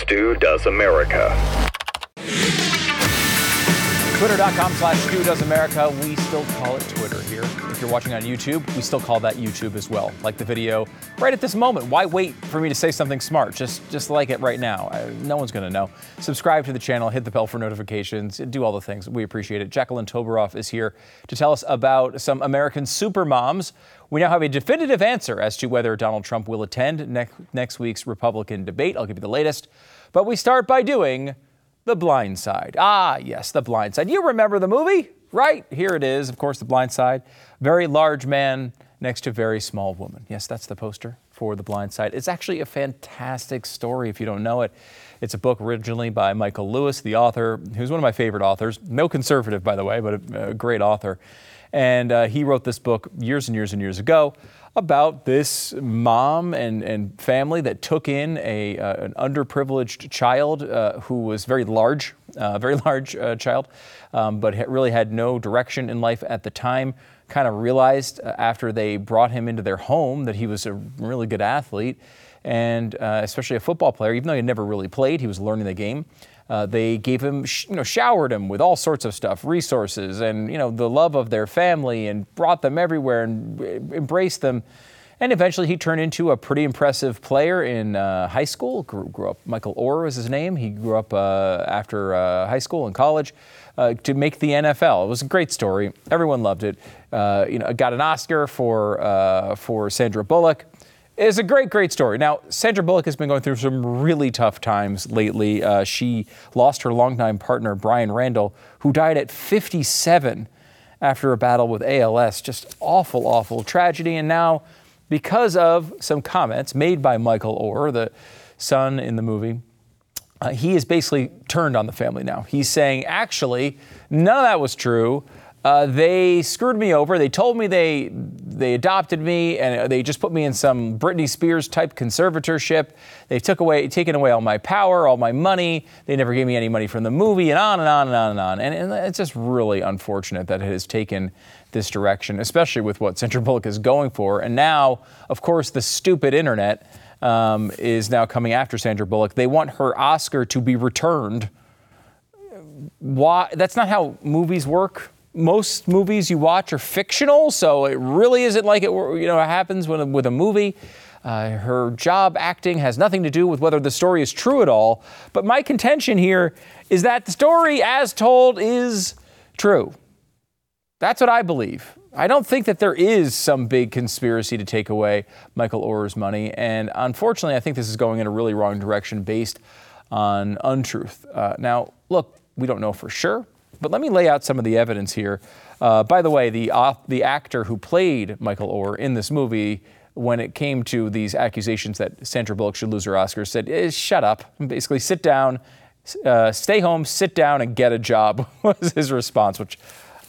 Stu Does America. Twitter.com slash Stu Does America. We still call it Twitter here. If you're watching on YouTube, we still call that YouTube as well. Like the video right at this moment. Why wait for me to say something smart? Just just like it right now. I, no one's going to know. Subscribe to the channel, hit the bell for notifications, do all the things. We appreciate it. Jacqueline Toboroff is here to tell us about some American super moms. We now have a definitive answer as to whether Donald Trump will attend next, next week's Republican debate. I'll give you the latest. But we start by doing the Blind Side. Ah, yes, The Blind Side. You remember the movie, right? Here it is, of course, The Blind Side. Very large man next to very small woman. Yes, that's the poster for The Blind Side. It's actually a fantastic story if you don't know it. It's a book originally by Michael Lewis, the author, who's one of my favorite authors. No conservative, by the way, but a, a great author. And uh, he wrote this book years and years and years ago about this mom and, and family that took in a, uh, an underprivileged child uh, who was very large, uh, very large uh, child, um, but really had no direction in life at the time. Kind of realized uh, after they brought him into their home that he was a really good athlete and uh, especially a football player, even though he had never really played, he was learning the game. Uh, they gave him, you know, showered him with all sorts of stuff, resources, and you know, the love of their family, and brought them everywhere and embraced them. And eventually, he turned into a pretty impressive player in uh, high school. Grew, grew, up. Michael Oher was his name. He grew up uh, after uh, high school and college uh, to make the NFL. It was a great story. Everyone loved it. Uh, you know, got an Oscar for for Sandra Bullock. It's a great, great story. Now, Sandra Bullock has been going through some really tough times lately. Uh, she lost her longtime partner, Brian Randall, who died at 57 after a battle with ALS. Just awful, awful tragedy. And now, because of some comments made by Michael Oher, the son in the movie, uh, he is basically turned on the family now. He's saying, actually, none of that was true. Uh, they screwed me over. They told me they they adopted me and they just put me in some Britney Spears type conservatorship. They took away taken away all my power, all my money. They never gave me any money from the movie, and on and on and on and on. And, and it's just really unfortunate that it has taken this direction, especially with what Sandra Bullock is going for. And now, of course, the stupid internet um, is now coming after Sandra Bullock. They want her Oscar to be returned. Why? That's not how movies work most movies you watch are fictional, so it really isn't like it you know happens with a, movie. Uh, her job acting has nothing to do with whether the story is true at all. But my contention here is that the story, as told, is true. That's what I believe. I don't think that there is some big conspiracy to take away Michael Oher's money. And unfortunately, I think this is going in a really wrong direction based on untruth. Uh, now, look, we don't know for sure. But let me lay out some of the evidence here. Uh, by the way, the, uh, the actor who played Michael Oher in this movie, when it came to these accusations that Sandra Bullock should lose her Oscar, said, eh, shut up. Basically, sit down, uh, stay home, sit down, and get a job, was his response, which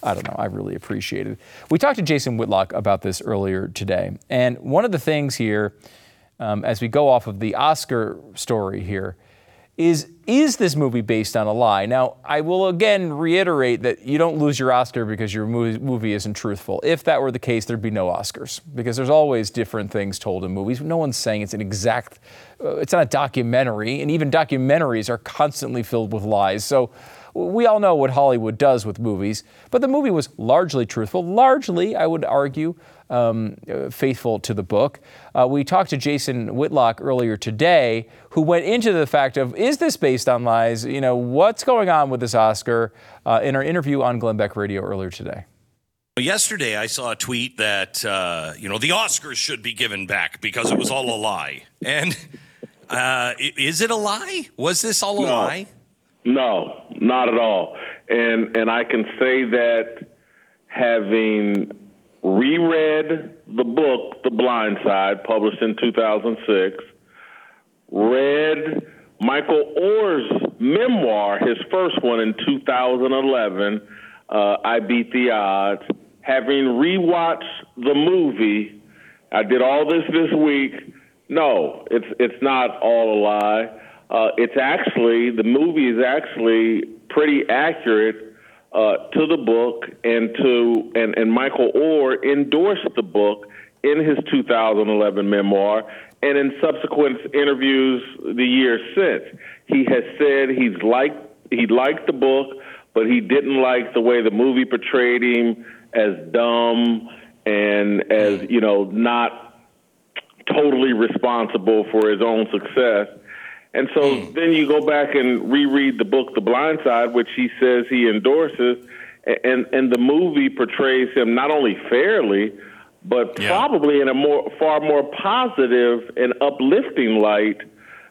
I don't know, I really appreciated. We talked to Jason Whitlock about this earlier today. And one of the things here, um, as we go off of the Oscar story here, is is this movie based on a lie? Now, I will again reiterate that you don't lose your Oscar because your movie, isn't truthful. If that were the case, there'd be no Oscars because there's always different things told in movies. No one's saying it's an exact, uh, it's not a documentary, and even documentaries are constantly filled with lies. So we all know what Hollywood does with movies, but the movie was largely truthful, largely, I would argue, um, uh, faithful to the book. Uh, we talked to Jason Whitlock earlier today, who went into the fact of is this based on lies? You know, what's going on with this Oscar? Uh, in our interview on Glenn Beck Radio earlier today. Yesterday, I saw a tweet that uh, you know the Oscars should be given back because it was all a lie. And uh, is it a lie? Was this all a no. lie? No, not at all. And and I can say that having reread the book The Blind Side, published in 2006, read Michael Oher's memoir, his first one in 2011, uh, I Beat the Odds. Having rewatched the movie, I did all this this week. No, it's it's not all a lie. Uh, it's actually the movie is actually pretty accurate uh, to the book and to and, and Michael Oher endorsed the book in his 2011 memoir and in subsequent interviews the years since. He has said he's liked he liked the book, but he didn't like the way the movie portrayed him as dumb and as you know not totally responsible for his own success. And so mm. then you go back and reread the book The Blind Side, which he says he endorses, and and the movie portrays him not only fairly, but yeah. probably in a more far more positive and uplifting light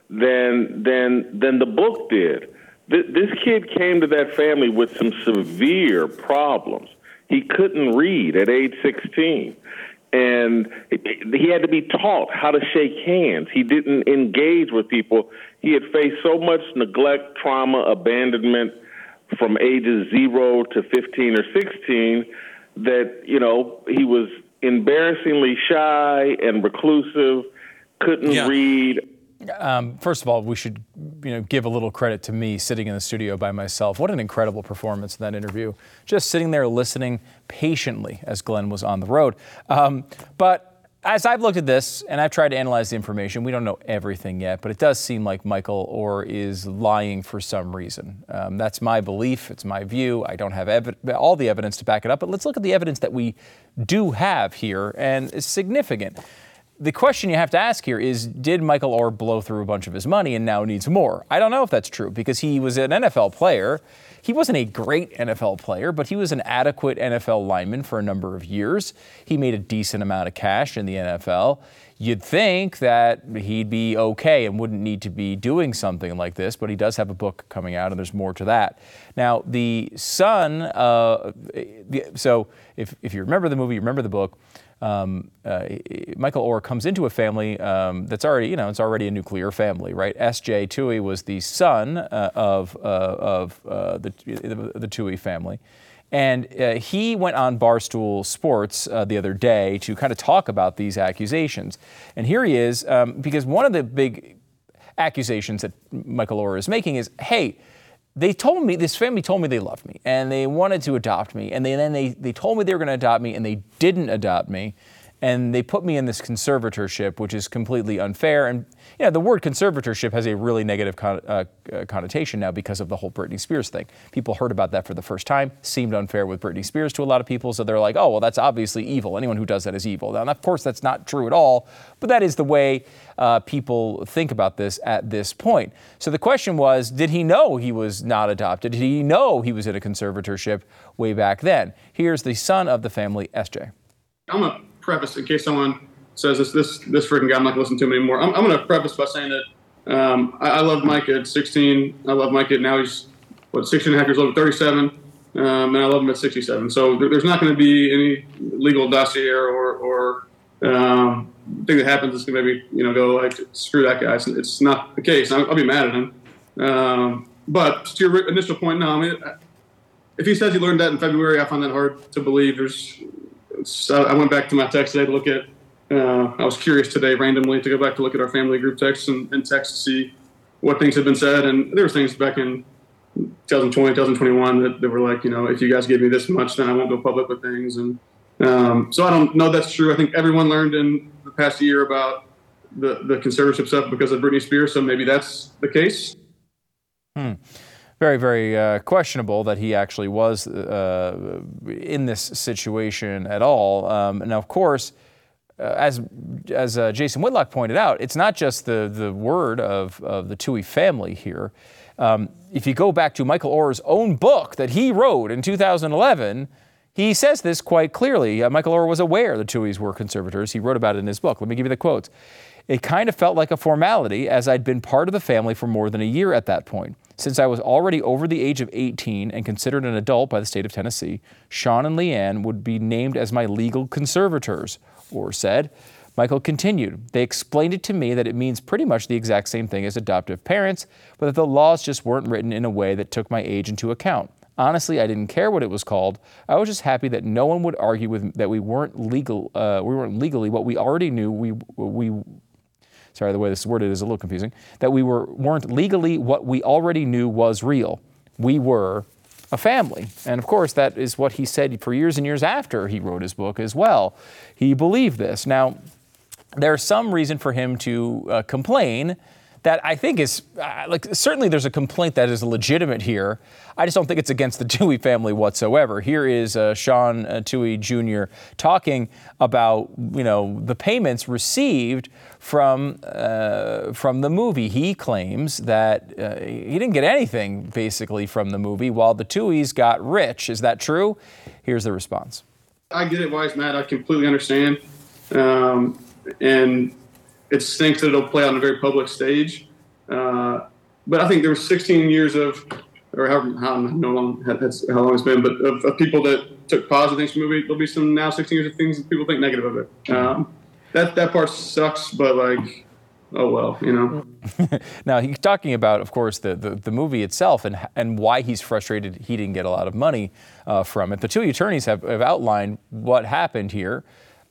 than than than the book did. This kid came to that family with some severe problems. He couldn't read at age 16 and he had to be taught how to shake hands. He didn't engage with people. He had faced so much neglect, trauma, abandonment from ages zero to 15 or 16 that, you know, he was embarrassingly shy and reclusive, couldn't yeah. read. Um, first of all, we should you know give a little credit to me sitting in the studio by myself. What an incredible performance in that interview! Just sitting there listening patiently as Glenn was on the road. Um, but as I've looked at this and I've tried to analyze the information, we don't know everything yet, but it does seem like Michael Oher is lying for some reason. Um, that's my belief. It's my view. I don't have all the evidence to back it up, but let's look at the evidence that we do have here, and it's significant the question you have to ask here is did Michael Oher blow through a bunch of his money and now needs more? I don't know if that's true because he was an NFL player. He wasn't a great NFL player, but he was an adequate NFL lineman for a number of years. He made a decent amount of cash in the NFL. You'd think that he'd be okay and wouldn't need to be doing something like this, but he does have a book coming out, and there's more to that. Now, the son, uh, so if, if you remember the movie, you remember the book, um, uh, Michael Oher comes into a family um, that's already, you know, it's already a nuclear family, right? S.J. Tuohy was the son uh, of, uh, of uh, the, the, the Tuohy family. And uh, he went on Barstool Sports uh, the other day to kind of talk about these accusations. And here he is, um, because one of the big accusations that Michael Oher is making is hey, they told me, this family told me they loved me and they wanted to adopt me. And they, then they, they told me they were going to adopt me and they didn't adopt me. And they put me in this conservatorship, which is completely unfair. And you know, the word conservatorship has a really negative con- uh, uh, connotation now because of the whole Britney Spears thing. People heard about that for the first time, seemed unfair with Britney Spears to a lot of people, so they're like, oh, well, that's obviously evil. Anyone who does that is evil. Now, of course, that's not true at all, but that is the way uh, people think about this at this point. So the question was, did he know he was not adopted? Did he know he was in a conservatorship way back then? Here's the son of the family, SJ. I'm to preface in case someone says this this this freaking guy I'm not gonna listen to him anymore. I'm, I'm gonna preface by saying that um, I, I love Mike at 16. I love Mike at now he's what 16 and a half years old, 37, um, and I love him at 67. So there, there's not going to be any legal dossier or or um, thing that happens that's going to maybe you know go like screw that guy. It's, it's not the case. I'll, I'll, be mad at him. Um, but to your initial point, no. I mean, if he says he learned that in February, I find that hard to believe. There's I went back to my text today to look at uh, I was curious today randomly to go back to look at our family group texts and, and text to see what things had been said. And there was things back in 2020, 2021 that, that were like, you know, if you guys give me this much, then I won't go public with things. And um, so I don't know that's true. I think everyone learned in the past year about the, the conservatorship stuff because of Britney Spears. So maybe that's the case. Hmm very, very uh, questionable that he actually was uh, in this situation at all. Um, now, of course, uh, as as uh, Jason Whitlock pointed out, it's not just the the word of, of the Tuohy family here. Um, if you go back to Michael Oher's own book that he wrote in 2011, he says this quite clearly. Uh, Michael Oher was aware the Tuohys were conservators. He wrote about it in his book. Let me give you the quotes. It kind of felt like a formality as I'd been part of the family for more than a year at that point. Since I was already over the age of 18 and considered an adult by the state of Tennessee, Sean and Leigh Anne would be named as my legal conservators or said. Michael continued, They explained it to me that it means pretty much the exact same thing as adoptive parents, but that the laws just weren't written in a way that took my age into account. Honestly, I didn't care what it was called. I was just happy that no one would argue with that we weren't legal. Uh, we weren't legally what we already knew. We we sorry the way this is worded is a little confusing. That we were weren't legally what we already knew was real. We were a family. And of course, that is what he said for years and years after he wrote his book as well. He believed this. Now, there's some reason for him to uh, complain that I think is uh, like certainly there's a complaint that is legitimate here. I just don't think it's against the Tuohy family whatsoever. Here is uh, Sean uh, Tuohy Jr. talking about you know the payments received from uh, from the movie. He claims that uh, he didn't get anything basically from the movie, while the Tuohys got rich. Is that true? Here's the response. I get it, he's mad. I completely understand, um, and it stinks that it'll play on a very public stage. Uh, but I think there were 16 years of, or however how, long, that's how long it's been, but of, of, people that took positive things from the movie. There'll be some now 16 years of things that people think negative of it. Um, that that part sucks, but like, oh well, you know. now he's talking about, of course, the, the, the, movie itself and and why he's frustrated he didn't get a lot of money uh, from it. The two attorneys have, have outlined what happened here.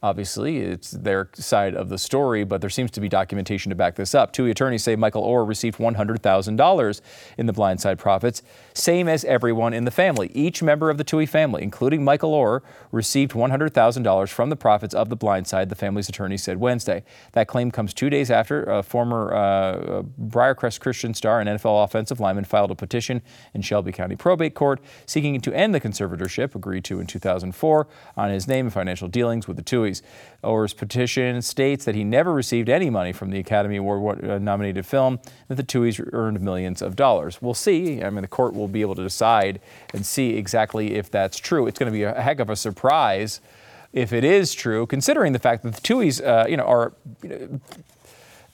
Obviously, it's their side of the story, but there seems to be documentation to back this up. Two attorneys say Michael Oher received $100,000 in the blindside profits, same as everyone in the family. Each member of the Tuohy family, including Michael Oher, received $100,000 from the profits of the blindside, the family's attorney said Wednesday. That claim comes two days after a former uh, Briarcrest Christian star and NFL offensive lineman filed a petition in Shelby County Probate Court seeking to end the conservatorship, agreed to in 2004, on his name and financial dealings with the Tuohy. Oher's petition states that he never received any money from the Academy Award uh, nominated film, that the Tuohys earned millions of dollars. We'll see. I mean, the court will be able to decide and see exactly if that's true. It's going to be a heck of a surprise if it is true, considering the fact that the Tuohys, uh, you know, are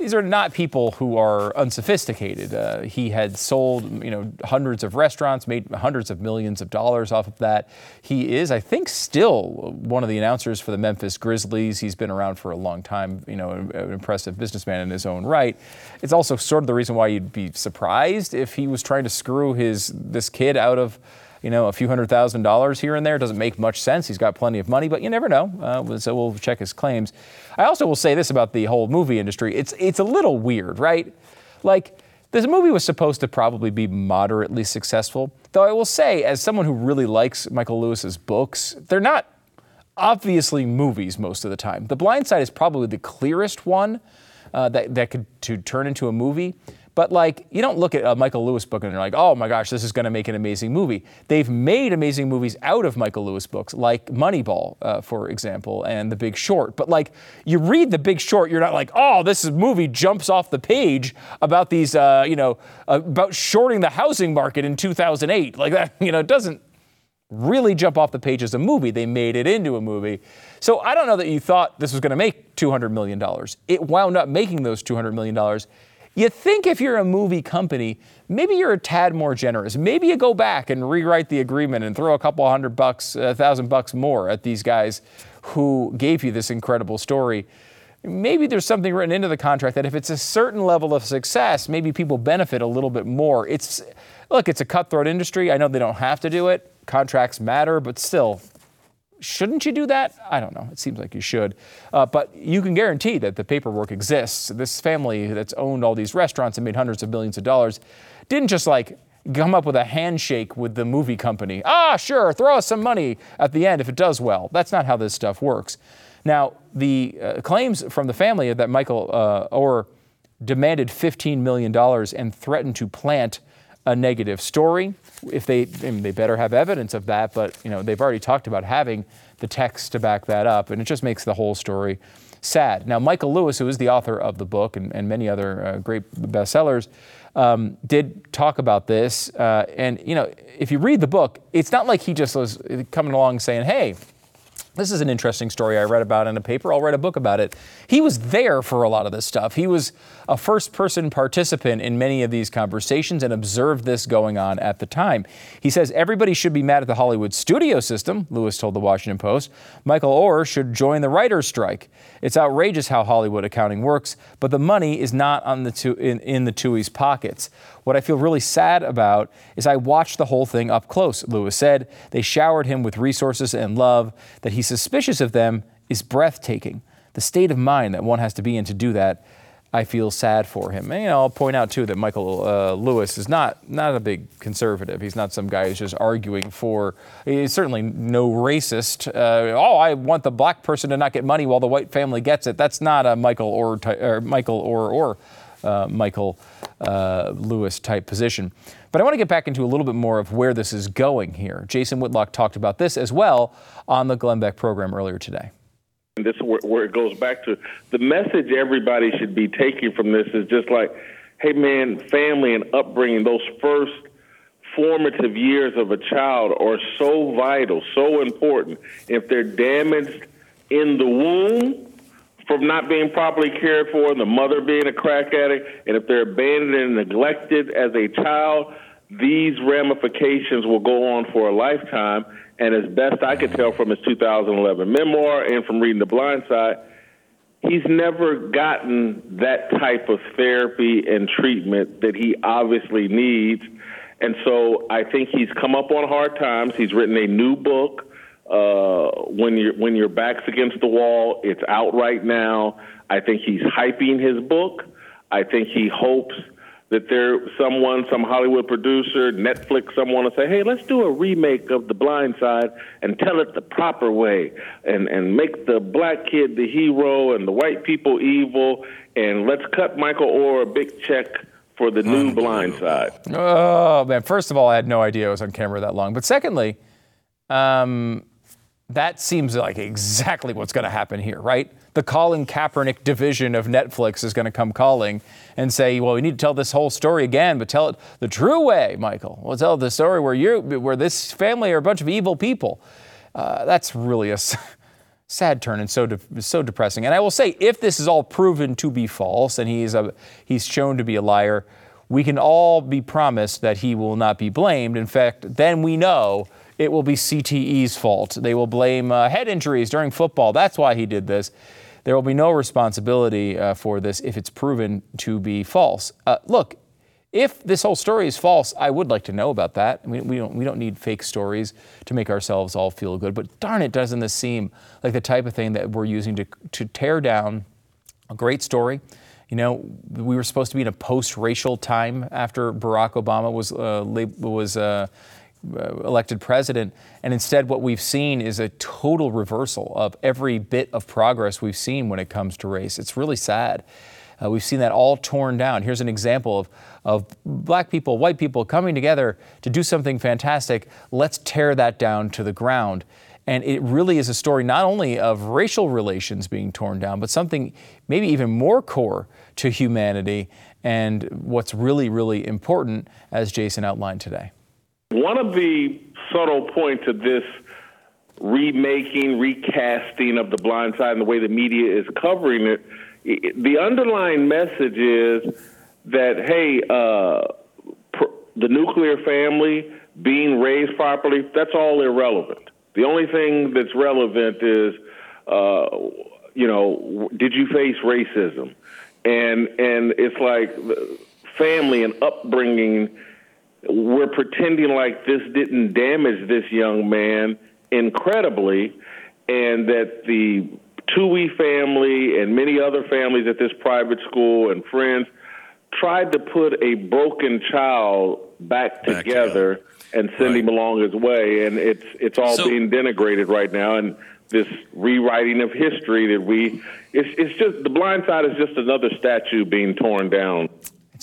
these are not people who are unsophisticated. Uh, he had sold, you know, hundreds of restaurants, made hundreds of millions of dollars off of that. He is, I think, still one of the announcers for the Memphis Grizzlies. He's been around for a long time, you know, an impressive businessman in his own right. It's also sort of the reason why you'd be surprised if he was trying to screw his this kid out of you know, a few hundred thousand dollars here and there doesn't make much sense. He's got plenty of money, but you never know. Uh, so we'll check his claims. I also will say this about the whole movie industry. It's it's a little weird, right? Like this movie was supposed to probably be moderately successful. Though I will say, as someone who really likes Michael Lewis's books, they're not obviously movies most of the time. The Blind Side is probably the clearest one uh, that that could to turn into a movie. But like, you don't look at a Michael Lewis book and you're like, oh my gosh, this is going to make an amazing movie. They've made amazing movies out of Michael Lewis books, like Moneyball, uh, for example, and The Big Short. But like, you read The Big Short, you're not like, oh, this movie jumps off the page about these, uh, you know, about shorting the housing market in 2008. Like that, you know, it doesn't really jump off the page as a movie. They made it into a movie. So I don't know that you thought this was going to make $200 million. It wound up making those $200 million you think if you're a movie company, maybe you're a tad more generous. Maybe you go back and rewrite the agreement and throw a couple hundred bucks, a thousand bucks more at these guys who gave you this incredible story. Maybe there's something written into the contract that if it's a certain level of success, maybe people benefit a little bit more. It's look, it's a cutthroat industry. I know they don't have to do it. Contracts matter, but still, Shouldn't you do that? I don't know. It seems like you should. Uh, but you can guarantee that the paperwork exists. This family that's owned all these restaurants and made hundreds of millions of dollars didn't just like come up with a handshake with the movie company. Ah, sure, throw us some money at the end if it does well. That's not how this stuff works. Now, the uh, claims from the family that Michael uh, Oher demanded $15 million and threatened to plant a negative story. If they, they better have evidence of that, but you know they've already talked about having the text to back that up, and it just makes the whole story sad. Now, Michael Lewis, who is the author of the book and, and many other uh, great bestsellers, um, did talk about this. Uh, and you know, if you read the book, it's not like he just was coming along saying, "Hey." This is an interesting story I read about in a paper. I'll write a book about it. He was there for a lot of this stuff. He was a first person participant in many of these conversations and observed this going on at the time. He says everybody should be mad at the Hollywood studio system, Lewis told the Washington Post. Michael Oher should join the writer's strike. It's outrageous how Hollywood accounting works, but the money is not on the two, in, in the Tuohy's pockets. What I feel really sad about is I watched the whole thing up close, Lewis said. They showered him with resources and love. That he's suspicious of them is breathtaking. The state of mind that one has to be in to do that, I feel sad for him. And, you know, I'll point out too that Michael uh, Lewis is not not a big conservative. He's not some guy who's just arguing for. He's certainly no racist. Uh, oh, I want the black person to not get money while the white family gets it. That's not a Michael or, or Michael or or uh, Michael uh, Lewis type position. But I want to get back into a little bit more of where this is going here. Jason Whitlock talked about this as well on the Glenn Beck program earlier today. And this is where, where it goes back to the message everybody should be taking from this is just like, hey man, family and upbringing, those first formative years of a child are so vital, so important. If they're damaged in the womb from not being properly cared for, the mother being a crack addict, and if they're abandoned and neglected as a child, these ramifications will go on for a lifetime. And as best I could tell from his 2011 memoir and from reading The Blind Side, he's never gotten that type of therapy and treatment that he obviously needs. And so I think he's come up on hard times. He's written a new book. Uh, when your when your back's against the wall, it's out right now. I think he's hyping his book. I think he hopes that there someone, some Hollywood producer, Netflix, someone will say, "Hey, let's do a remake of The Blind Side and tell it the proper way, and and make the black kid the hero and the white people evil, and let's cut Michael Oher a big check." For the new Blind Side. Oh man! First of all, I had no idea it was on camera that long. But secondly, um, that seems like exactly what's going to happen here, right? The Colin Kaepernick division of Netflix is going to come calling and say, "Well, we need to tell this whole story again, but tell it the true way, Michael. We'll tell the story where you, where this family are a bunch of evil people." Uh, that's really a sad turn and so de- so depressing. And I will say, if this is all proven to be false and he's a, he's shown to be a liar, we can all be promised that he will not be blamed. In fact, then we know it will be CTE's fault. They will blame uh, head injuries during football. That's why he did this. There will be no responsibility uh, for this if it's proven to be false. Uh, look, if this whole story is false, I would like to know about that. I mean, we don't, we don't need fake stories to make ourselves all feel good. But darn it, doesn't this seem like the type of thing that we're using to, to tear down a great story? You know, we were supposed to be in a post-racial time after Barack Obama was uh, was uh, elected president. And instead, what we've seen is a total reversal of every bit of progress we've seen when it comes to race. It's really sad. Uh, we've seen that all torn down. Here's an example of, of black people, white people coming together to do something fantastic. Let's tear that down to the ground. And it really is a story not only of racial relations being torn down, but something maybe even more core to humanity and what's really, really important, as Jason outlined today. One of the subtle points of this remaking, recasting of The Blind Side and the way the media is covering it, the underlying message is that, hey, uh, pr- the nuclear family being raised properly, that's all irrelevant. The only thing that's relevant is, uh, you know, did you face racism? And and it's like family and upbringing we're pretending like this didn't damage this young man incredibly, and that the Tuohy family and many other families at this private school and friends tried to put a broken child back, back together, and send right. him along his way, and it's it's all so, being denigrated right now, and this rewriting of history that we it's it's just the blind side is just another statue being torn down.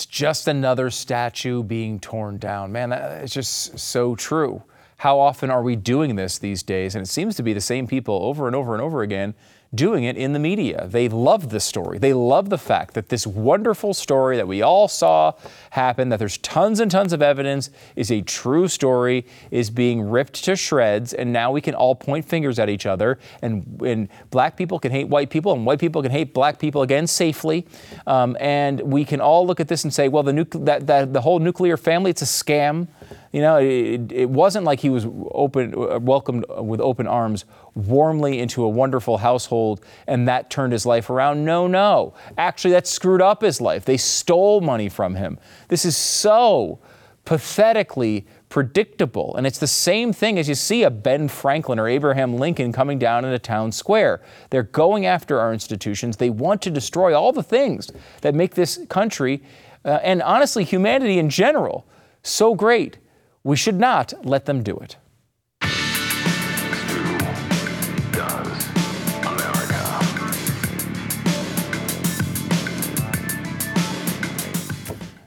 It's just another statue being torn down. Man, it's just so true. How often are we doing this these days? And it seems to be the same people over and over and over again doing it in the media. They love the story. They love the fact that this wonderful story that we all saw happen, that there's tons and tons of evidence, is a true story, is being ripped to shreds, and now we can all point fingers at each other. And, and black people can hate white people, and white people can hate black people again safely. Um, and we can all look at this and say, well, the, that, that, the whole nuclear family, it's a scam. You know, it, it wasn't like he was open, uh, welcomed with open arms warmly into a wonderful household and that turned his life around. No, no. Actually, that screwed up his life. They stole money from him. This is so pathetically predictable. And it's the same thing as you see a Ben Franklin or Abraham Lincoln coming down in a town square. They're going after our institutions. They want to destroy all the things that make this country uh, and honestly humanity in general so great. We should not let them do it.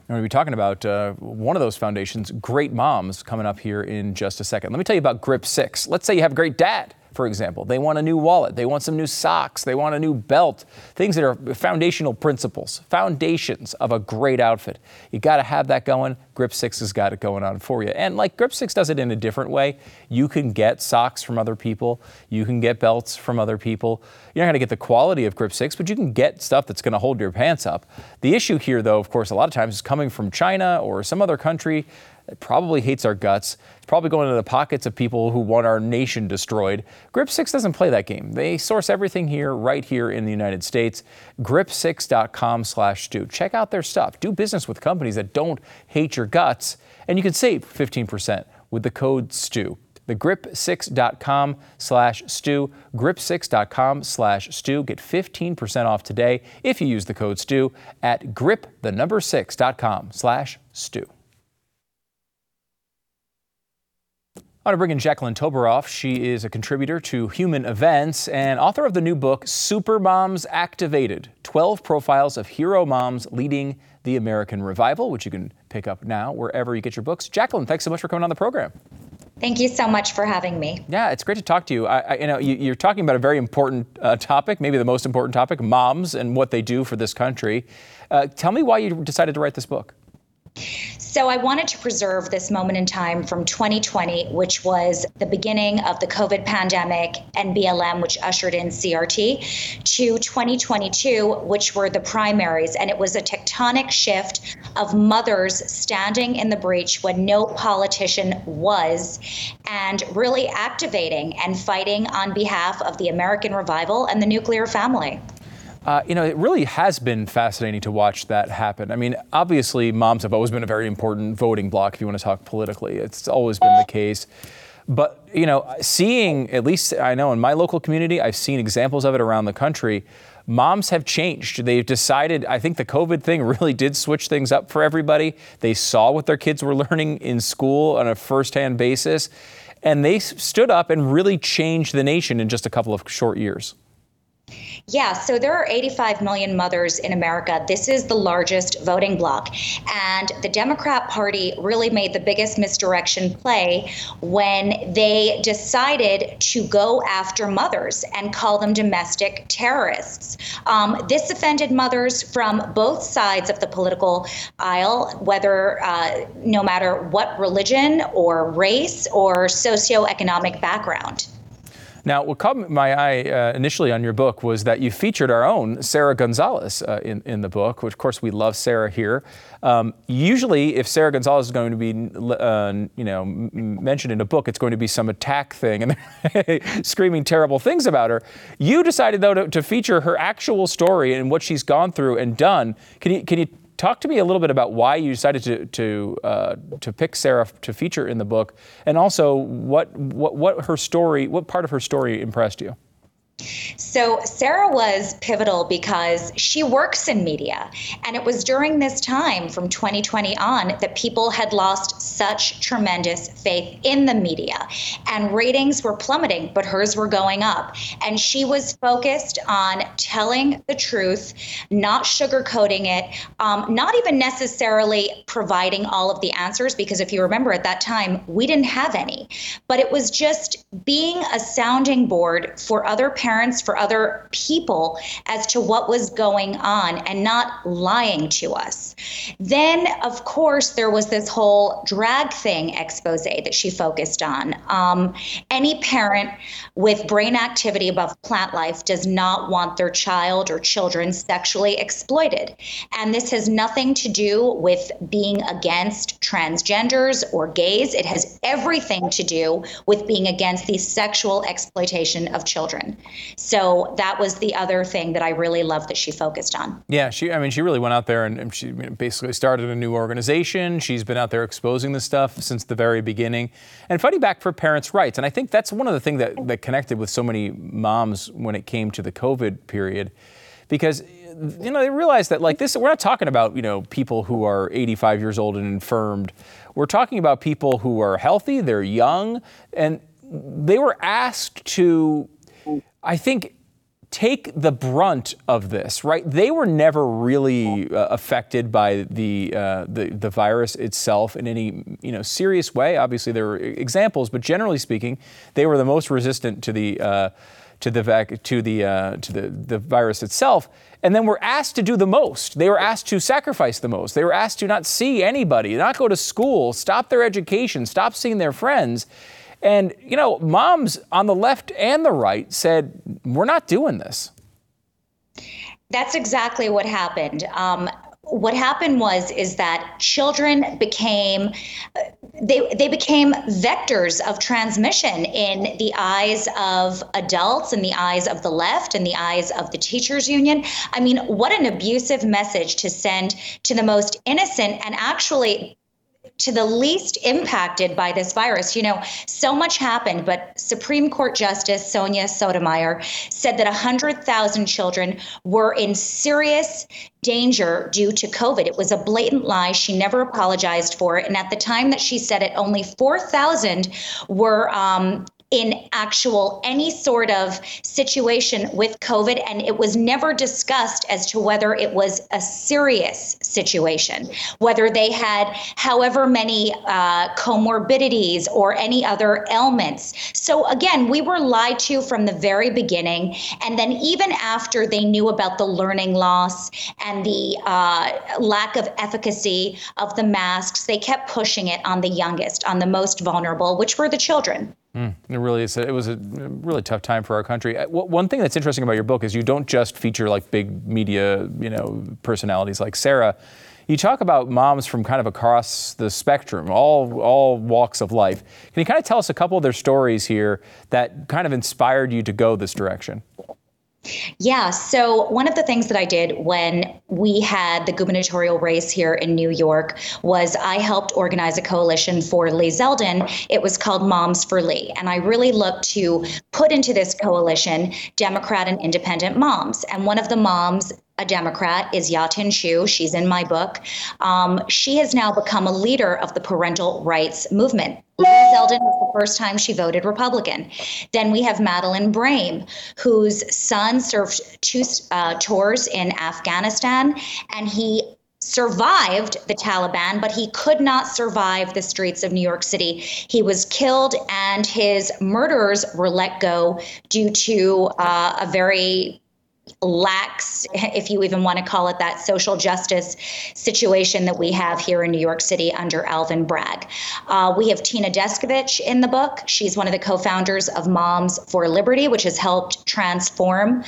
We're going to be talking about uh, one of those foundations, Great Moms, coming up here in just a second. Let me tell you about Grip 6. Let's say you have a great dad for example. They want a new wallet, they want some new socks, they want a new belt, things that are foundational principles, foundations of a great outfit. You got to have that going. Grip 6 has got it going on for you. And like Grip 6 does it in a different way. You can get socks from other people, you can get belts from other people. You're not going to get the quality of Grip 6, but you can get stuff that's going to hold your pants up. The issue here, though, of course, a lot of times is coming from China or some other country it probably hates our guts. It's probably going into the pockets of people who want our nation destroyed. Grip 6 doesn't play that game. They source everything here, right here in the United States. Grip6.com slash Stu. Check out their stuff. Do business with companies that don't hate your guts, and you can save 15% with the code STU. The grip6.com slash Stu, grip6.com slash Stu. Get 15% off today if you use the code STU at grip, the number 6.com slash Stu. I want to bring in Jacqueline Toboroff. She is a contributor to Human Events and author of the new book, Super Moms Activated 12 Profiles of Hero Moms Leading the American Revival, which you can pick up now wherever you get your books. Jacqueline, thanks so much for coming on the program. Thank you so much for having me. Yeah, it's great to talk to you. I, I, you know, you, are talking about a very important uh, topic, maybe the most important topic, moms and what they do for this country. Uh, tell me why you decided to write this book. So I wanted to preserve this moment in time from 2020, which was the beginning of the COVID pandemic and BLM, which ushered in CRT, to 2022, which were the primaries. And it was a tectonic shift of mothers standing in the breach when no politician was and really activating and fighting on behalf of the American revival and the nuclear family. Uh, you know, it really has been fascinating to watch that happen. I mean, obviously, moms have always been a very important voting bloc if you want to talk politically. It's always been the case. But, you know, seeing, at least I know in my local community, I've seen examples of it around the country. Moms have changed. They've decided, I think the COVID thing really did switch things up for everybody. They saw what their kids were learning in school on a firsthand basis, and they stood up and really changed the nation in just a couple of short years. Yeah, so there are 85 million mothers in America. This is the largest voting bloc. And the Democrat Party really made the biggest misdirection play when they decided to go after mothers and call them domestic terrorists. Um, this offended mothers from both sides of the political aisle, whether uh, no matter what religion or race or socioeconomic background. Now, what caught my eye uh, initially on your book was that you featured our own Sarah Gonzalez uh, in, in the book, which of course we love Sarah here. Um, usually, if Sarah Gonzalez is going to be, uh, you know, mentioned in a book, it's going to be some attack thing and screaming terrible things about her. You decided though to, to feature her actual story and what she's gone through and done. Can you can you talk to me a little bit about why you decided to to uh, to pick Sarah to feature in the book, and also what what what her story, what part of her story impressed you. So, Sarah was pivotal because she works in media. And it was during this time from 2020 on that people had lost such tremendous faith in the media. And ratings were plummeting, but hers were going up. And she was focused on telling the truth, not sugarcoating it, um, not even necessarily providing all of the answers, because if you remember at that time, we didn't have any. But it was just being a sounding board for other parents, for other people as to what was going on and not lying to us. Then, of course, there was this whole drag thing expose that she focused on. Um, any parent with brain activity above plant life does not want their child or children sexually exploited. And this has nothing to do with being against transgenders or gays. It has everything to do with being against the sexual exploitation of children. So that was the other thing that I really loved that she focused on. Yeah, she. I mean, she really went out there and, and she basically started a new organization. She's been out there exposing this stuff since the very beginning and fighting back for parents' rights. And I think that's one of the things that, that connected with so many moms when it came to the COVID period, because you know they realized that like this. We're not talking about you know people who are 85 years old and infirmed. We're talking about people who are healthy. They're young, and they were asked to, I think take the brunt of this, right? They were never really uh, affected by the, uh, the the virus itself in any you know serious way. Obviously, there were examples, but generally speaking, they were the most resistant to the uh, to the vac- to the uh, to the the virus itself. And then were asked to do the most. They were asked to sacrifice the most. They were asked to not see anybody, not go to school, stop their education, stop seeing their friends. And, you know, moms on the left and the right said, we're not doing this. That's exactly what happened. Um, what happened was is that children became they they became vectors of transmission in the eyes of adults in the eyes of the left in the eyes of the teachers union i mean what an abusive message to send to the most innocent and actually to the least impacted by this virus. You know, so much happened, but Supreme Court Justice Sonia Sotomayor said that 100,000 children were in serious danger due to COVID. It was a blatant lie. She never apologized for it. And at the time that she said it, only 4,000 were um, in actual any sort of situation with COVID, and it was never discussed as to whether it was a serious situation, whether they had however many uh, comorbidities or any other ailments. So again, we were lied to from the very beginning, and then even after they knew about the learning loss and the uh, lack of efficacy of the masks, they kept pushing it on the youngest, on the most vulnerable, which were the children. Mm, it really is. It was a really tough time for our country. Uh, one thing that's interesting about your book is you don't just feature like big media, you know, personalities like Sarah. You talk about moms from kind of across the spectrum, all all walks of life. Can you kind of tell us a couple of their stories here that kind of inspired you to go this direction? Yeah. So, one of the things that I did when we had the gubernatorial race here in New York was I helped organize a coalition for Lee Zeldin. It was called Moms for Lee. And I really looked to put into this coalition Democrat and independent moms. And one of the moms a Democrat, is Yiatin Chu. She's in my book. Um, she has now become a leader of the parental rights movement. Lee Zeldin was the first time she voted Republican. Then we have Madeline Brame, whose son served two uh, tours in Afghanistan, and he survived the Taliban, but he could not survive the streets of New York City. He was killed, and his murderers were let go due to uh, a very lax, if you even want to call it that, social justice situation that we have here in New York City under Alvin Bragg. Uh, we have Tina Descovich in the book. She's one of the co founders of Moms for Liberty, which has helped transform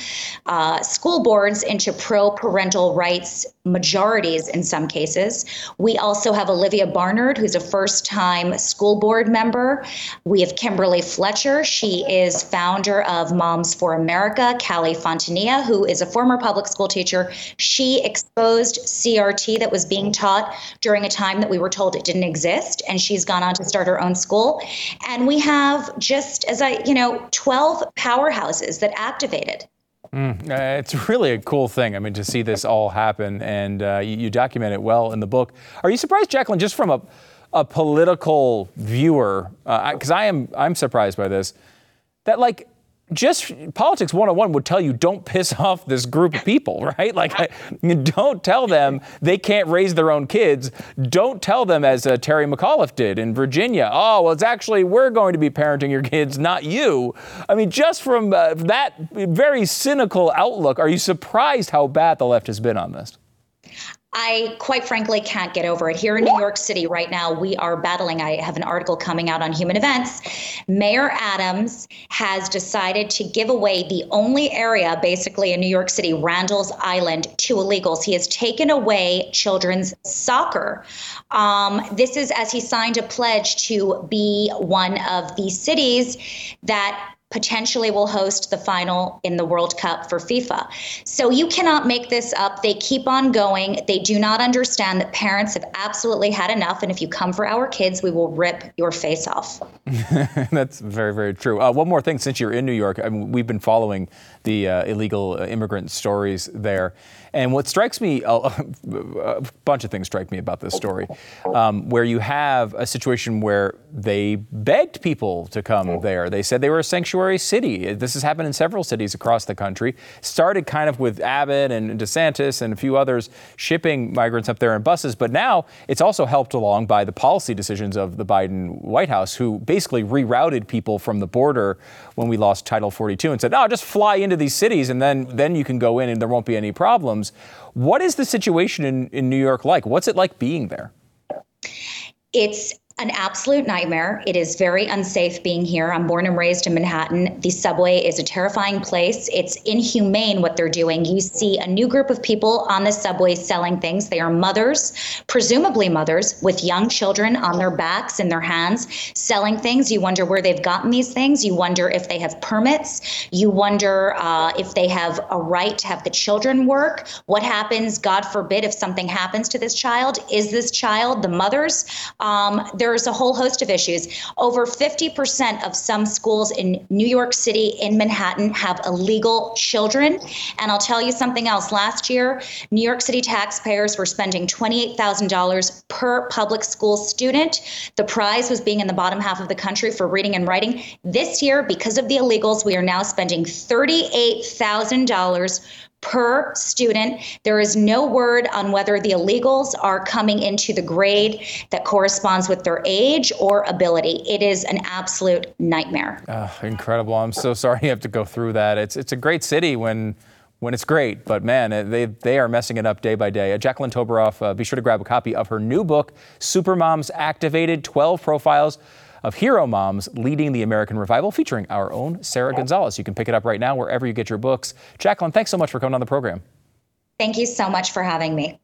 uh, school boards into pro parental rights majorities in some cases. We also have Olivia Barnard, who's a first time school board member. We have Kimberly Fletcher. She is founder of Moms for America. Kali Fontanilla, who is a former public school teacher. She exposed CRT that was being taught during a time that we were told it didn't exist, and she's gone on to start her own school. And we have just as I, you know, 12 powerhouses that activated. Mm, uh, it's really a cool thing. I mean, to see this all happen, and uh, you, you, document it well in the book. Are you surprised, Jacqueline, just from a, a political viewer? Because uh, I am, I'm surprised by this. That like just politics 101 would tell you don't piss off this group of people, right? Like, don't tell them they can't raise their own kids. Don't tell them, as uh, Terry McAuliffe did in Virginia, oh, well, it's actually we're going to be parenting your kids, not you. I mean, just from uh, that very cynical outlook, are you surprised how bad the left has been on this? I quite frankly can't get over it. Here in New York City right now, we are battling. I have an article coming out on human events. Mayor Adams has decided to give away the only area, basically in New York City, Randall's Island, to illegals. He has taken away children's soccer. Um, this is as he signed a pledge to be one of the cities that potentially will host the final in the World Cup for FIFA. So you cannot make this up. They keep on going. They do not understand that parents have absolutely had enough. And if you come for our kids, we will rip your face off. That's very, very true. Uh, one more thing, since you're in New York, I mean, we've been following the uh, illegal immigrant stories there. And what strikes me, a bunch of things strike me about this story, um, where you have a situation where they begged people to come there. They said they were a sanctuary city. This has happened in several cities across the country. Started kind of with Abbott and DeSantis and a few others shipping migrants up there in buses, but now it's also helped along by the policy decisions of the Biden White House, who basically rerouted people from the border when we lost Title 42 and said, "No, just fly into these cities, and then then you can go in, and there won't be any problems." What is the situation in, in New York like? What's it like being there? It's an absolute nightmare. It is very unsafe being here. I'm born and raised in Manhattan. The subway is a terrifying place. It's inhumane what they're doing. You see a new group of people on the subway selling things. They are mothers, presumably mothers, with young children on their backs and their hands selling things. You wonder where they've gotten these things. You wonder if they have permits. You wonder uh, if they have a right to have the children work. What happens, God forbid, if something happens to this child? Is this child the mother's? Um, there's a whole host of issues. Over 50% of some schools in New York City, in Manhattan, have illegal children. And I'll tell you something else. Last year, New York City taxpayers were spending $28,000 per public school student. The prize was being in the bottom half of the country for reading and writing. This year, because of the illegals, we are now spending $38,000 per student. There is no word on whether the illegals are coming into the grade that corresponds with their age or ability. It is an absolute nightmare. Uh, incredible. I'm so sorry you have to go through that. It's it's a great city when when it's great, but man, they, they are messing it up day by day. Uh, Jacqueline Toboroff, uh, be sure to grab a copy of her new book, Supermoms Activated 12 Profiles of hero moms leading the American revival, featuring our own Sara Gonzales. You can pick it up right now wherever you get your books. Jacqueline, thanks so much for coming on the program. Thank you so much for having me.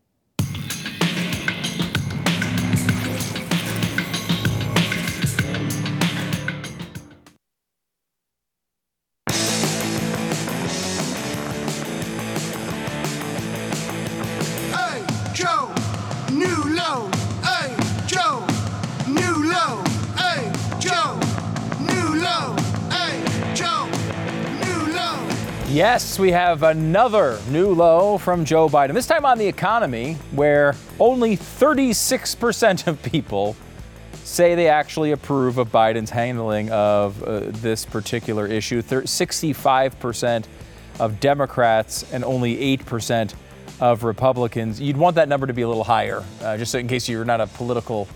Yes, we have another new low from Joe Biden, this time on the economy, where only 36% of people say they actually approve of Biden's handling of uh, this particular issue. 65% of Democrats and only 8% of Republicans. You'd want that number to be a little higher, uh, just so in case you're not a political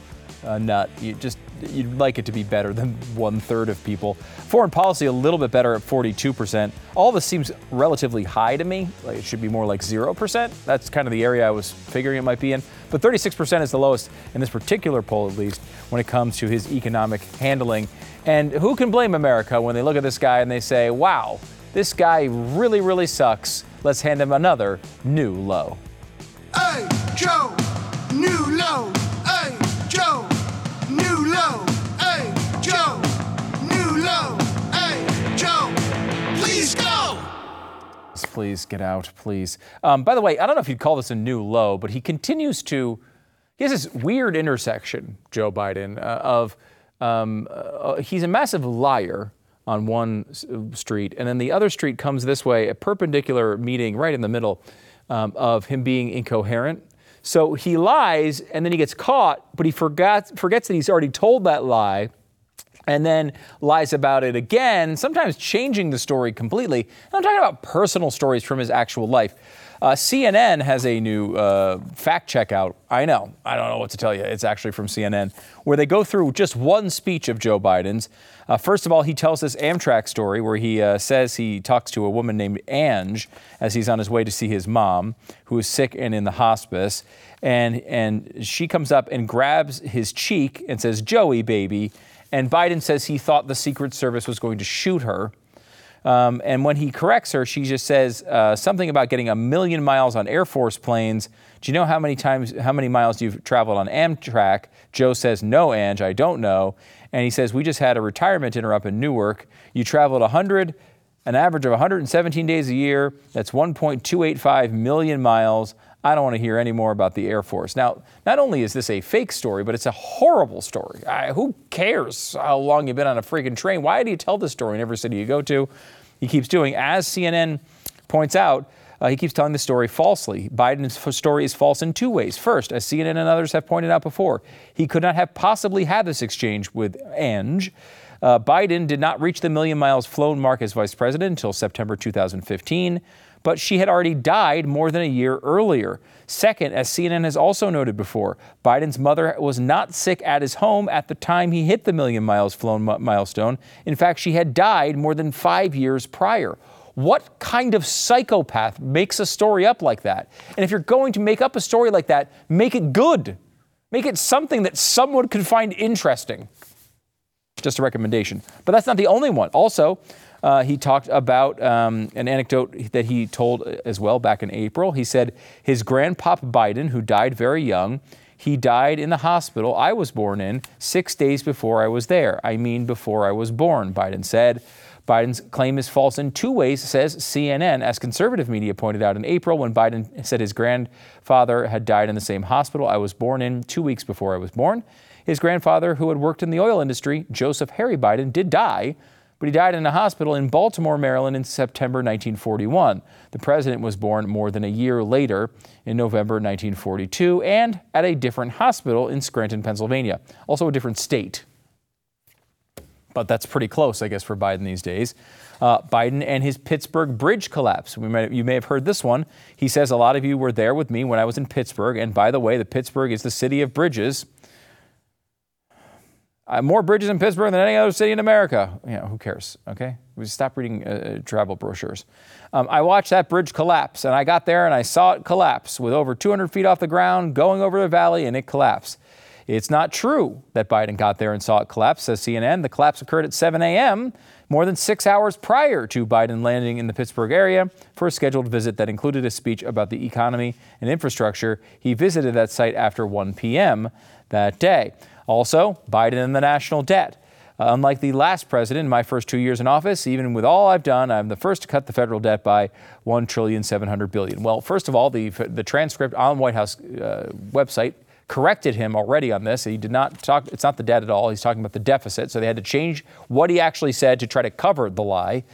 uh, nut. You just you'd like it to be better than one third of people. Foreign policy a little bit better at 42%. All this seems relatively high to me. Like it should be more like 0%. That's kind of the area I was figuring it might be in. But 36% is the lowest in this particular poll, at least, when it comes to his economic handling. And who can blame America when they look at this guy and they say, wow, this guy really, really sucks. Let's hand him another new low. Hey, Joe, new low. Low, hey, Joe. New low, hey, Joe. Please go. Please get out, please. Um, by the way, I don't know if you'd call this a new low, but he continues to. He has this weird intersection, Joe Biden, uh, of um, uh, he's a massive liar on one street, and then the other street comes this way, a perpendicular meeting right in the middle um, of him being incoherent so he lies and then he gets caught, but he forgets, forgets that he's already told that lie and then lies about it again, sometimes changing the story completely. And I'm talking about personal stories from his actual life. Uh, CNN has a new uh, fact check out. I know, I don't know what to tell you. It's actually from CNN, where they go through just one speech of Joe Biden's. Uh, first of all, he tells this Amtrak story where he uh, says he talks to a woman named Ange as he's on his way to see his mom, who is sick and in the hospice. And, and she comes up and grabs his cheek and says, Joey, baby. And Biden says he thought the Secret Service was going to shoot her. Um, and when he corrects her, she just says uh, something about getting a million miles on Air Force planes. Do you know how many times, how many miles you've traveled on Amtrak? Joe says, No, Ange, I don't know. And he says, We just had a retirement dinner up in Newark. You traveled 100, an average of 117 days a year. That's 1.285 million miles. I don't want to hear any more about the Air Force. Now, not only is this a fake story, but it's a horrible story. I, who cares how long you've been on a freaking train? Why do you tell this story in every city you go to? He keeps doing, as CNN points out, uh, he keeps telling the story falsely. Biden's f- story is false in two ways. First, as CNN and others have pointed out before, he could not have possibly had this exchange with Ange. Uh, Biden did not reach the million miles flown mark as vice president until September 2015 but she had already died more than a year earlier. Second, as CNN has also noted before, Biden's mother was not sick at his home at the time he hit the million miles flown milestone. In fact, she had died more than five years prior. What kind of psychopath makes a story up like that? And if you're going to make up a story like that, make it good. Make it something that someone could find interesting. Just a recommendation. But that's not the only one. Also, uh, he talked about um, an anecdote that he told as well back in April. He said his grandpop Biden, who died very young, he died in the hospital I was born in six days before I was there. I mean, before I was born, Biden said. Biden's claim is false in two ways, says CNN, as conservative media pointed out in April when Biden said his grandfather had died in the same hospital I was born in two weeks before I was born. His grandfather, who had worked in the oil industry, Joseph Harry Biden, did die but he died in a hospital in Baltimore, Maryland in September 1941. The president was born more than a year later in November 1942 and at a different hospital in Scranton, Pennsylvania, also a different state. But that's pretty close, I guess, for Biden these days. Uh, Biden and his Pittsburgh bridge collapse. May, you may have heard this one. He says, A lot of you were there with me when I was in Pittsburgh. And by the way, the Pittsburgh is the city of bridges. Uh, more bridges in Pittsburgh than any other city in America. Who cares? Okay, we stop reading uh, travel brochures. Um, I watched that bridge collapse, and I got there and I saw it collapse with over 200 feet off the ground, going over the valley, and it collapsed. It's not true that Biden got there and saw it collapse, says CNN. The collapse occurred at 7 a.m., more than six hours prior to Biden landing in the Pittsburgh area for a scheduled visit that included a speech about the economy and infrastructure. He visited that site after 1 p.m. that day. Also, Biden and the national debt. Uh, unlike the last president in my first two years in office, even with all I've done, I'm the first to cut the federal debt by one trillion seven hundred billion. Well, first of all, the the transcript on White House uh, website corrected him already on this. He did not talk. It's not the debt at all. He's talking about the deficit. So they had to change what he actually said to try to cover the lie.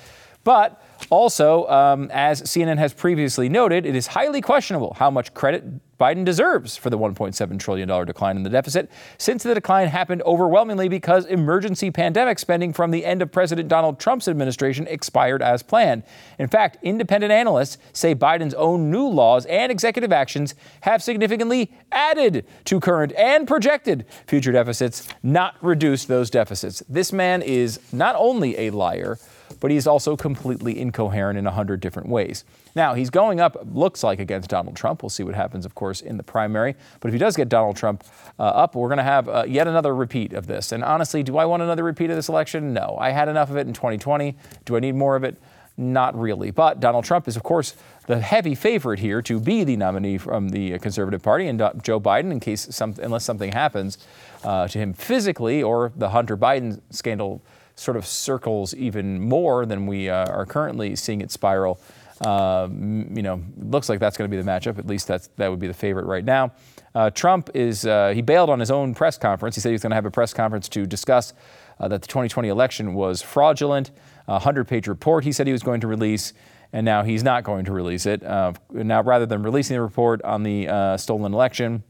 But also, um, as CNN has previously noted, it is highly questionable how much credit Biden deserves for the $1.7 trillion decline in the deficit, since the decline happened overwhelmingly because emergency pandemic spending from the end of President Donald Trump's administration expired as planned. In fact, independent analysts say Biden's own new laws and executive actions have significantly added to current and projected future deficits, not reduced those deficits. This man is not only a liar, but he's also completely incoherent in a hundred different ways. Now, he's going up, looks like, against Donald Trump. We'll see what happens, of course, in the primary. But if he does get Donald Trump uh, up, we're going to have uh, yet another repeat of this. And honestly, do I want another repeat of this election? No. I had enough of it in 2020. Do I need more of it? Not really. But Donald Trump is, of course, the heavy favorite here to be the nominee from the Conservative Party, and uh, Joe Biden, in case some, unless something happens uh, to him physically or the Hunter Biden scandal sort of circles even more than we uh, are currently seeing it spiral. Uh, you know, it looks like that's going to be the matchup. At least that's that would be the favorite right now. Uh, Trump is uh, he bailed on his own press conference. He said he was going to have a press conference to discuss uh, that the 2020 election was fraudulent. A 100-page report he said he was going to release, and now he's not going to release it. Uh, now, rather than releasing the report on the stolen election,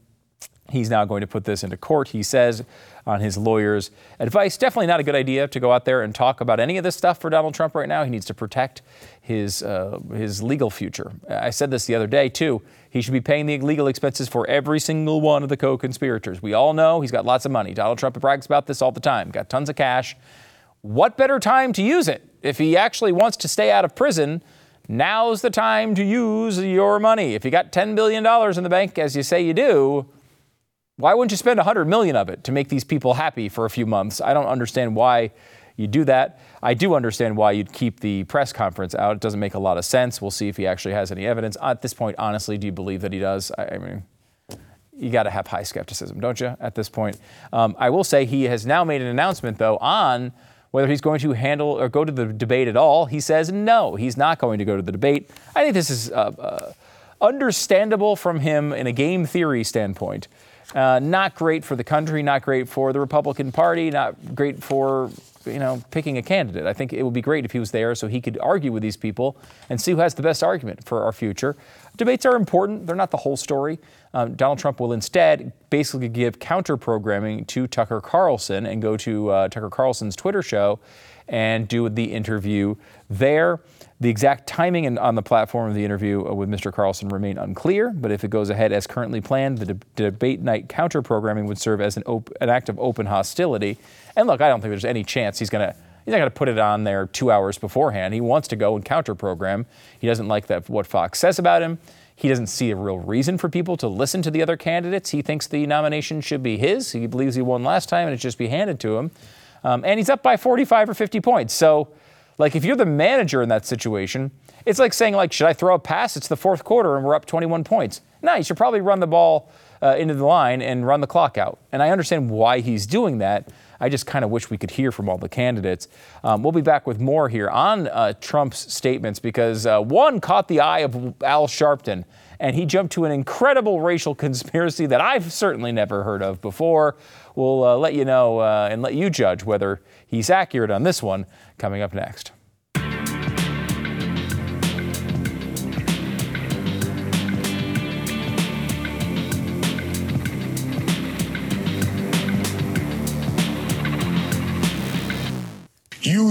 he's now going to put this into court. He says on his lawyer's advice. Definitely not a good idea to go out there and talk about any of this stuff for Donald Trump right now. He needs to protect his, uh, his legal future. I said this the other day, too. He should be paying the legal expenses for every single one of the co conspirators. We all know he's got lots of money. Donald Trump brags about this all the time, got tons of cash. What better time to use it? If he actually wants to stay out of prison, now's the time to use your money. If you got $10 billion in the bank, as you say you do, why wouldn't you spend 100 million of it to make these people happy for a few months? I don't understand why you do that. I do understand why you'd keep the press conference out. It doesn't make a lot of sense. We'll see if he actually has any evidence. At this point, honestly, do you believe that he does? I, I mean, you got to have high skepticism, don't you, at this point? Um, I will say he has now made an announcement, though, on whether he's going to handle or go to the debate at all. He says no, he's not going to go to the debate. I think this is uh, uh, understandable from him in a game theory standpoint. Uh, not great for the country, not great for the Republican Party, not great for you know picking a candidate. I think it would be great if he was there so he could argue with these people and see who has the best argument for our future. Debates are important; they're not the whole story. Um, Donald Trump will instead basically give counter programming to Tucker Carlson and go to uh, Tucker Carlson's Twitter show and do the interview there. The exact timing and on the platform of the interview uh, with Mr. Carlson remain unclear, but if it goes ahead as currently planned, the de- debate night counter programming would serve as an, op- an act of open hostility. And look, I don't think there's any chance he's going to He's not going to put it on there two hours beforehand. He wants to go and counter program. He doesn't like that what Fox says about him. He doesn't see a real reason for people to listen to the other candidates. He thinks the nomination should be his. He believes he won last time and it should just be handed to him. Um, and he's up by 45 or 50 points. So, like, if you're the manager in that situation, it's like saying, like, should I throw a pass? It's the fourth quarter and we're up 21 points. No, you should probably run the ball uh, into the line and run the clock out. And I understand why he's doing that. I just kind of wish we could hear from all the candidates. Um, we'll be back with more here on uh, Trump's statements because uh, one caught the eye of Al Sharpton, and he jumped to an incredible racial conspiracy that I've certainly never heard of before. We'll uh, let you know uh, and let you judge whether he's accurate on this one coming up next.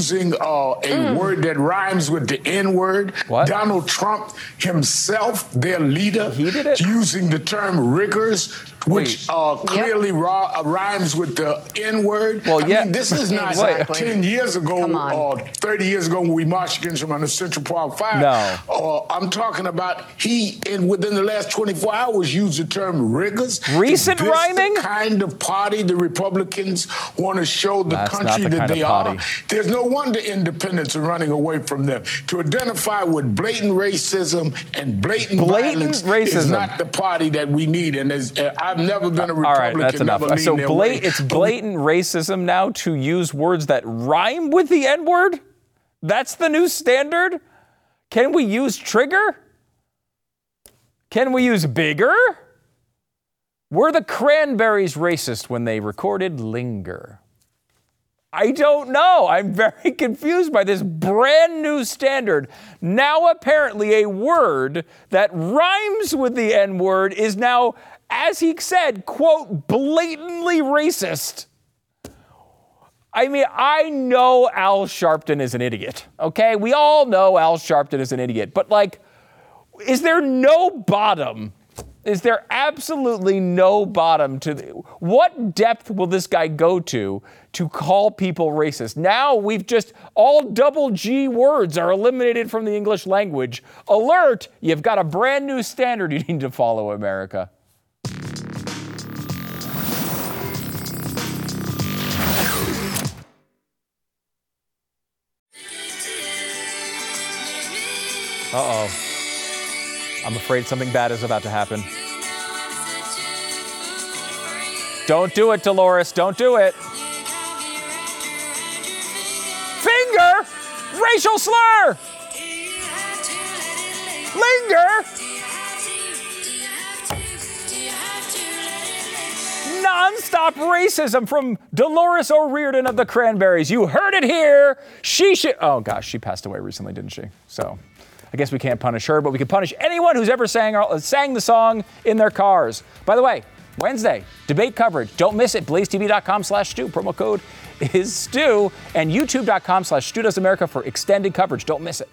Using uh, a word that rhymes with the N word. Donald Trump himself, their leader, He did it? using the term riggers, which uh, clearly ri- uh, rhymes with the N word. Well, I yeah. mean, this is not Exactly. 10 years ago Come on. or 30 years ago when we marched against him on the Central Park Five. No. Uh, I'm talking about he, in within the last 24 hours, used the term riggers. Recent Is this rhyming? The kind of party the Republicans want to show the That's country the that they are. There's no wonder independents are running away from them. To identify with blatant racism and blatant, Blatant violence is not the party that we need. And there's- uh, I've never been a All right, that's enough. So blat- it's blatant racism now to use words that rhyme with the N word? That's the new standard? Can we use trigger? Can we use bigger? Were the cranberries racist when they recorded linger? I don't know. I'm very confused by this brand new standard. Now, apparently, a word that rhymes with the N word is now, as he said, quote, blatantly racist. I mean, I know Al Sharpton is an idiot, okay? We all know Al Sharpton is an idiot, but like, is there no bottom? Is there absolutely no bottom to the, what depth will this guy go to to call people racist? Now we've just all double G words are eliminated from the English language. Alert, you've got a brand new standard you need to follow, America. Uh oh. I'm afraid something bad is about to happen. Don't do it, Dolores. Don't do it. Finger! Racial slur! Linger! Non-stop racism from Dolores O'Riordan of the Cranberries. You heard it here. She should. Oh gosh, she passed away recently, didn't she? So, I guess we can't punish her, but we can punish anyone who's ever sang sang the song in their cars. By the way, Wednesday debate coverage. Don't miss it. BlazeTV.com slash Stu. Promo code is Stu and YouTube.com slash Stu Does America for extended coverage. Don't miss it.